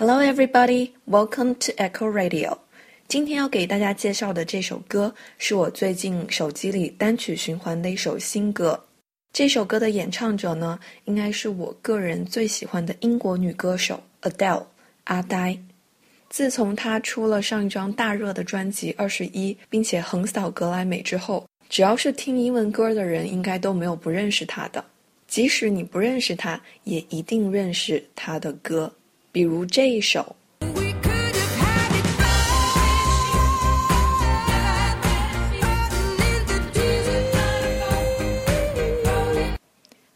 Hello, everybody. Welcome to Echo Radio. 今天要给大家介绍的这首歌，是我最近手机里单曲循环的一首新歌。这首歌的演唱者呢，应该是我个人最喜欢的英国女歌手 Adele 阿呆。自从她出了上一张大热的专辑《二十一》，并且横扫格莱美之后，只要是听英文歌的人，应该都没有不认识她的。即使你不认识她，也一定认识她的歌。比如这一首，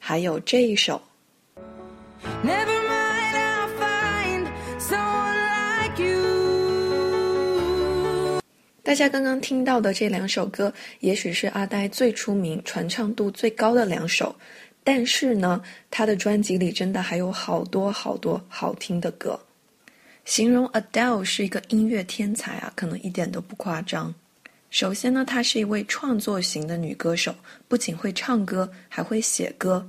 还有这一首。大家刚刚听到的这两首歌，也许是阿呆最出名、传唱度最高的两首。但是呢，他的专辑里真的还有好多好多好听的歌。形容 Adele 是一个音乐天才啊，可能一点都不夸张。首先呢，她是一位创作型的女歌手，不仅会唱歌，还会写歌。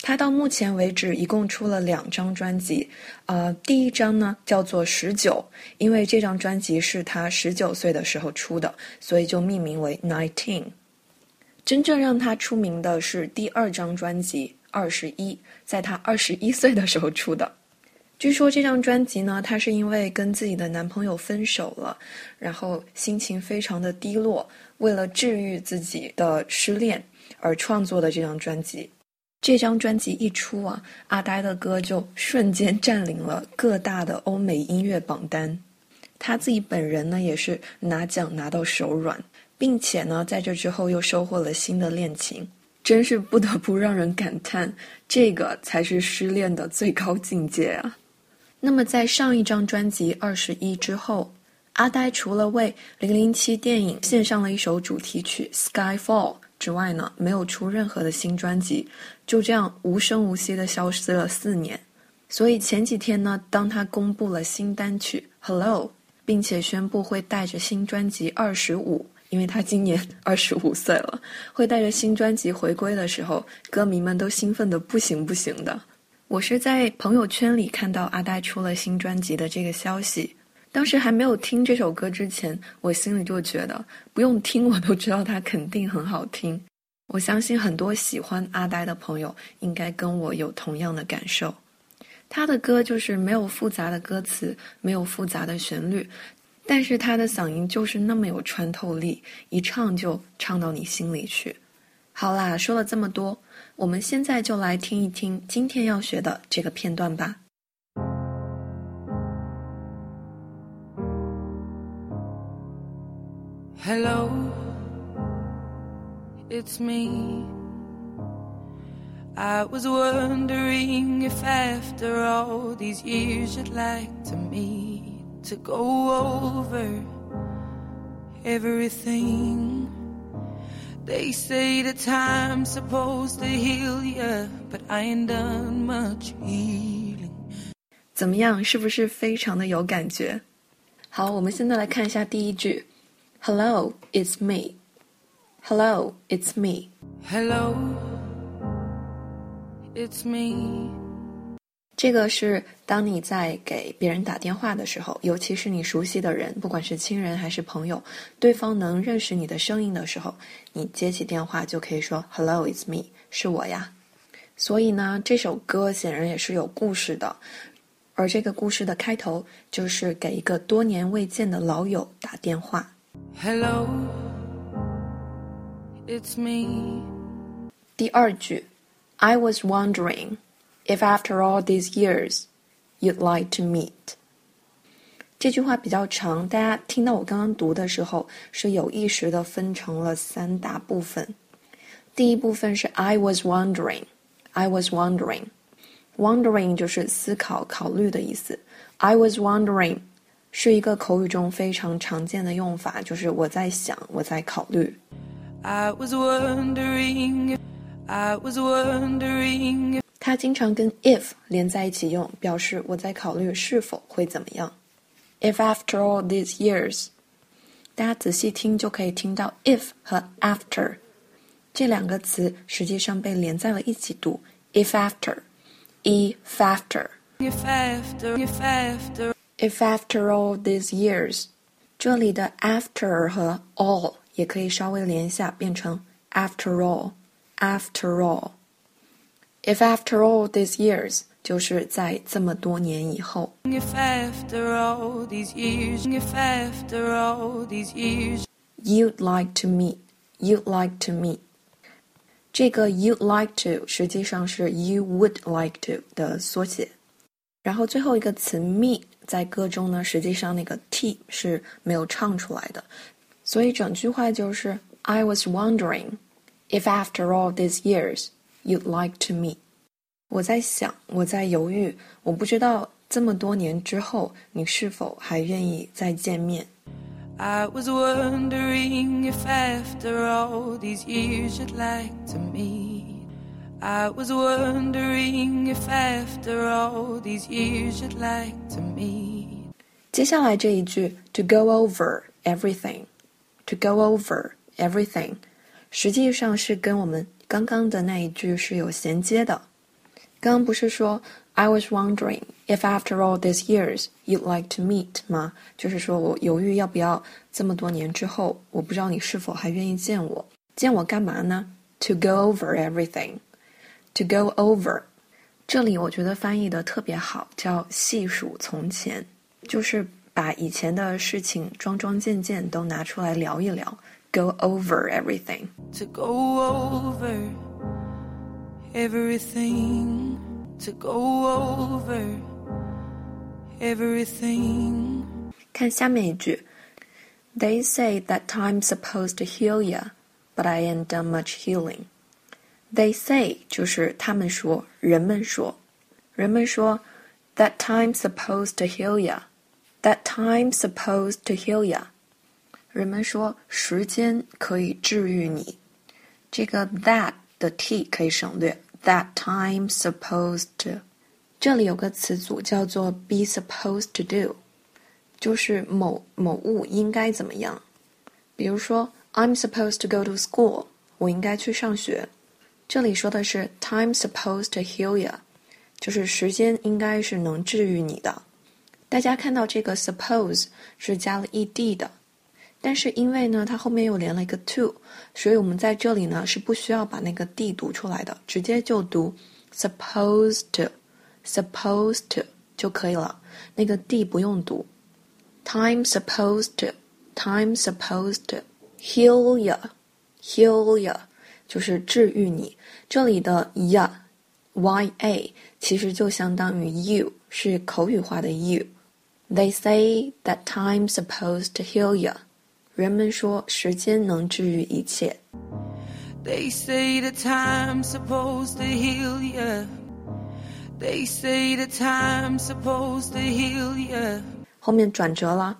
她到目前为止一共出了两张专辑，呃，第一张呢叫做《十九》，因为这张专辑是她十九岁的时候出的，所以就命名为 Nineteen。真正让他出名的是第二张专辑《二十一》，在他二十一岁的时候出的。据说这张专辑呢，她是因为跟自己的男朋友分手了，然后心情非常的低落，为了治愈自己的失恋而创作的这张专辑。这张专辑一出啊，阿呆的歌就瞬间占领了各大的欧美音乐榜单。他自己本人呢，也是拿奖拿到手软。并且呢，在这之后又收获了新的恋情，真是不得不让人感叹，这个才是失恋的最高境界啊！那么，在上一张专辑《二十一》之后，阿呆除了为《零零七》电影献上了一首主题曲《Skyfall》之外呢，没有出任何的新专辑，就这样无声无息的消失了四年。所以前几天呢，当他公布了新单曲《Hello》，并且宣布会带着新专辑《二十五》。因为他今年 二十五岁了，会带着新专辑回归的时候，歌迷们都兴奋的不行不行的。我是在朋友圈里看到阿呆出了新专辑的这个消息，当时还没有听这首歌之前，我心里就觉得不用听我都知道它肯定很好听。我相信很多喜欢阿呆的朋友应该跟我有同样的感受。他的歌就是没有复杂的歌词，没有复杂的旋律。但是他的嗓音就是那么有穿透力，一唱就唱到你心里去。好啦，说了这么多，我们现在就来听一听今天要学的这个片段吧。Hello, it's me. I was wondering if after all these years you'd like to meet. to go over everything. They say the time's supposed to heal you, but I ain't done much healing. 怎么样，是不是非常的有感觉？好，我们现在来看一下第一句：Hello, it's me. Hello, it's me. Hello, it's me. 这个是当你在给别人打电话的时候，尤其是你熟悉的人，不管是亲人还是朋友，对方能认识你的声音的时候，你接起电话就可以说 “Hello, it's me，是我呀。”所以呢，这首歌显然也是有故事的，而这个故事的开头就是给一个多年未见的老友打电话。Hello, it's me。第二句，I was wondering。If after all these years, you'd like to meet，这句话比较长，大家听到我刚刚读的时候是有意识的分成了三大部分。第一部分是 I was wondering，I was wondering，wondering 就是思考、考虑的意思。I was wondering 是一个口语中非常常见的用法，就是我在想，我在考虑。I was wondering, I was wondering. 它经常跟 if 连在一起用，表示我在考虑是否会怎么样。If after all these years，大家仔细听就可以听到 if 和 after 这两个词实际上被连在了一起读。If after，if after。If after, if after, If after all these years，这里的 after 和 all 也可以稍微连一下，变成 after all。After all, if after all these years，就是在这么多年以后。 if after all these years, if after all these years, You'd like to meet, you'd like to meet。这个 you'd like to 实际上是 you would like to 的缩写。然后最后一个词 meet 在歌中呢，实际上那个 t 是没有唱出来的，所以整句话就是 I was wondering if after all these years you'd like to meet。我在想，我在犹豫，我不知道这么多年之后你是否还愿意再见面。 I was wondering if after all these years you'd like to meet. I was wondering if after all these years you'd like to meet. 接下来这一句 to go over everything，to go over everything，实际上是跟我们 刚刚的那一句是有衔接的。刚刚不是说 I was wondering if after all these years you'd like to meet 吗？就是说我犹豫要不要这么多年之后，我不知道你是否还愿意见我。见我干嘛呢？To go over everything，to go over。这里我觉得翻译的特别好，叫细数从前，就是把以前的事情桩桩件件都拿出来聊一聊 ，go over everything。 To go over everything. To go over everything. 看下面一句，They say that time's supposed to heal ya, but I ain't done much healing. They say 就是他们说，人们说，人们说，that time's supposed to heal ya, that time's supposed to heal ya。 人们说时间可以治愈你，这个 that 的 t 可以省略，that time supposed，to。这里有个词组叫做 be supposed to do。就是某某物应该怎么样。比如说，I'm supposed to go to school，我应该去上学。这里说的是 time supposed to heal you，就是时间应该是能治愈你的。大家看到这个 suppose 是加了 ed 的，但是因为呢它后面又连了一个 to，所以我们在这里呢是不需要把那个 d 读出来的，直接就读 supposed to，supposed to 就可以了，那个 d 不用读。Time supposed to, time supposed to heal ya, heal ya，就是治愈你。这里的 ya, y a 其实就相当于 you，是口语化的 you。They say that time supposed to heal ya。 人们说时间能治愈一切。They say that time's supposed to heal ya. They say that time's supposed to heal ya. 后面转折了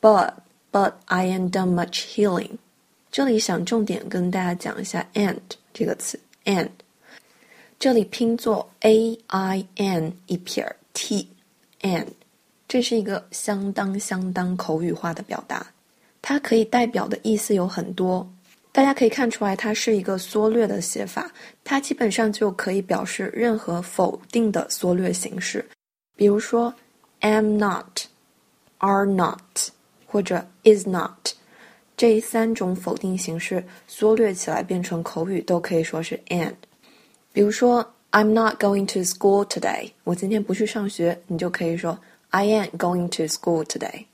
，but but I ain't done much healing。这里想重点跟大家讲一下 and 这个词，and 这里拼作 a i n 一撇 t，and 这是一个相当相当口语化的表达，它可以代表的意思有很多。大家可以看出来，它是一个缩略的写法，它基本上就可以表示任何否定的缩略形式，比如说 am not。are not 或者 is not 这三种否定形式缩略起来变成口语都可以说是 and。比如说 I'm not going to school today，我今天不去上学，你就可以说 I am going to school today。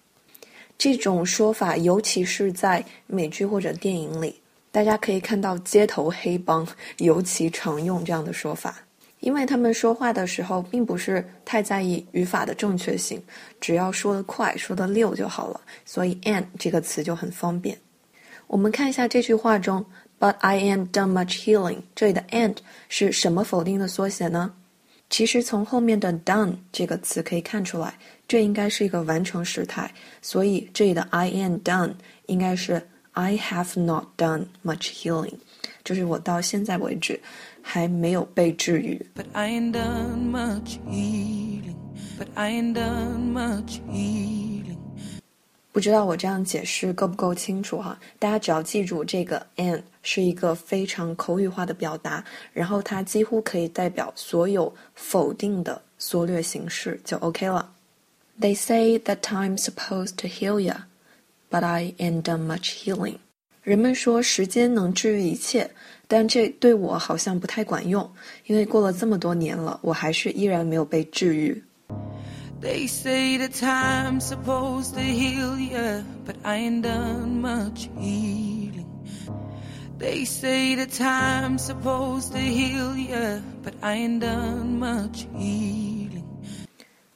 这种说法尤其是在美剧或者电影里，大家可以看到街头黑帮尤其常用这样的说法。因为他们说话的时候并不是太在意语法的正确性，只要说得快、说得溜就好了，所以 "and" 这个词就很方便。我们看一下这句话中，"But I am done much healing" 这里的 "and" 是什么否定的缩写呢？其实从后面的 "done" 这个词可以看出来，这应该是一个完成时态，所以这里的 "I ain't done" 应该是 "I have not done much healing"，就是我到现在为止。还没有被治愈。But I ain't done much healing. But I ain't done much healing. 不知道我这样解释够不够清楚哈？大家只要记住这个 "and" 是一个非常口语化的表达，然后它几乎可以代表所有否定的缩略形式就 OK 了。They say that time's supposed to heal ya, but I ain't done much healing. 人们说时间能治愈一切，但这对我好像不太管用，因为过了这么多年了，我还是依然没有被治愈。They say that time's supposed to heal ya, but I ain't done much healing. They say that time's supposed to heal ya, but I ain't done much healing.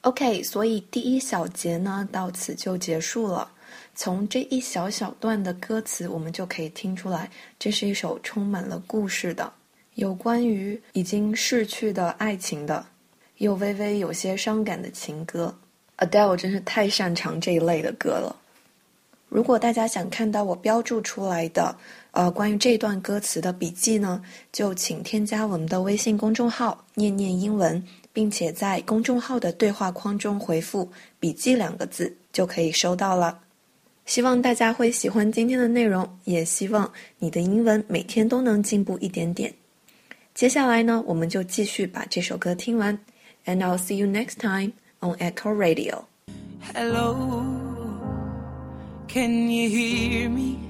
OK，所以第一小节呢到此就结束了。从这一小小段的歌词，我们就可以听出来，这是一首充满了故事的，有关于已经逝去的爱情的，又微微有些伤感的情歌。Adele 真是太擅长这一类的歌了。如果大家想看到我标注出来的，呃，关于这段歌词的笔记呢，就请添加我们的微信公众号“念念英文”，并且在公众号的对话框中回复“笔记”两个字，就可以收到了。希望大家会喜欢今天的内容，也希望你的英文每天都能进步一点点。接下来呢，我们就继续把这首歌听完。And I'll see you next time on Echo Radio. Hello, can you hear me?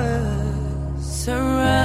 surround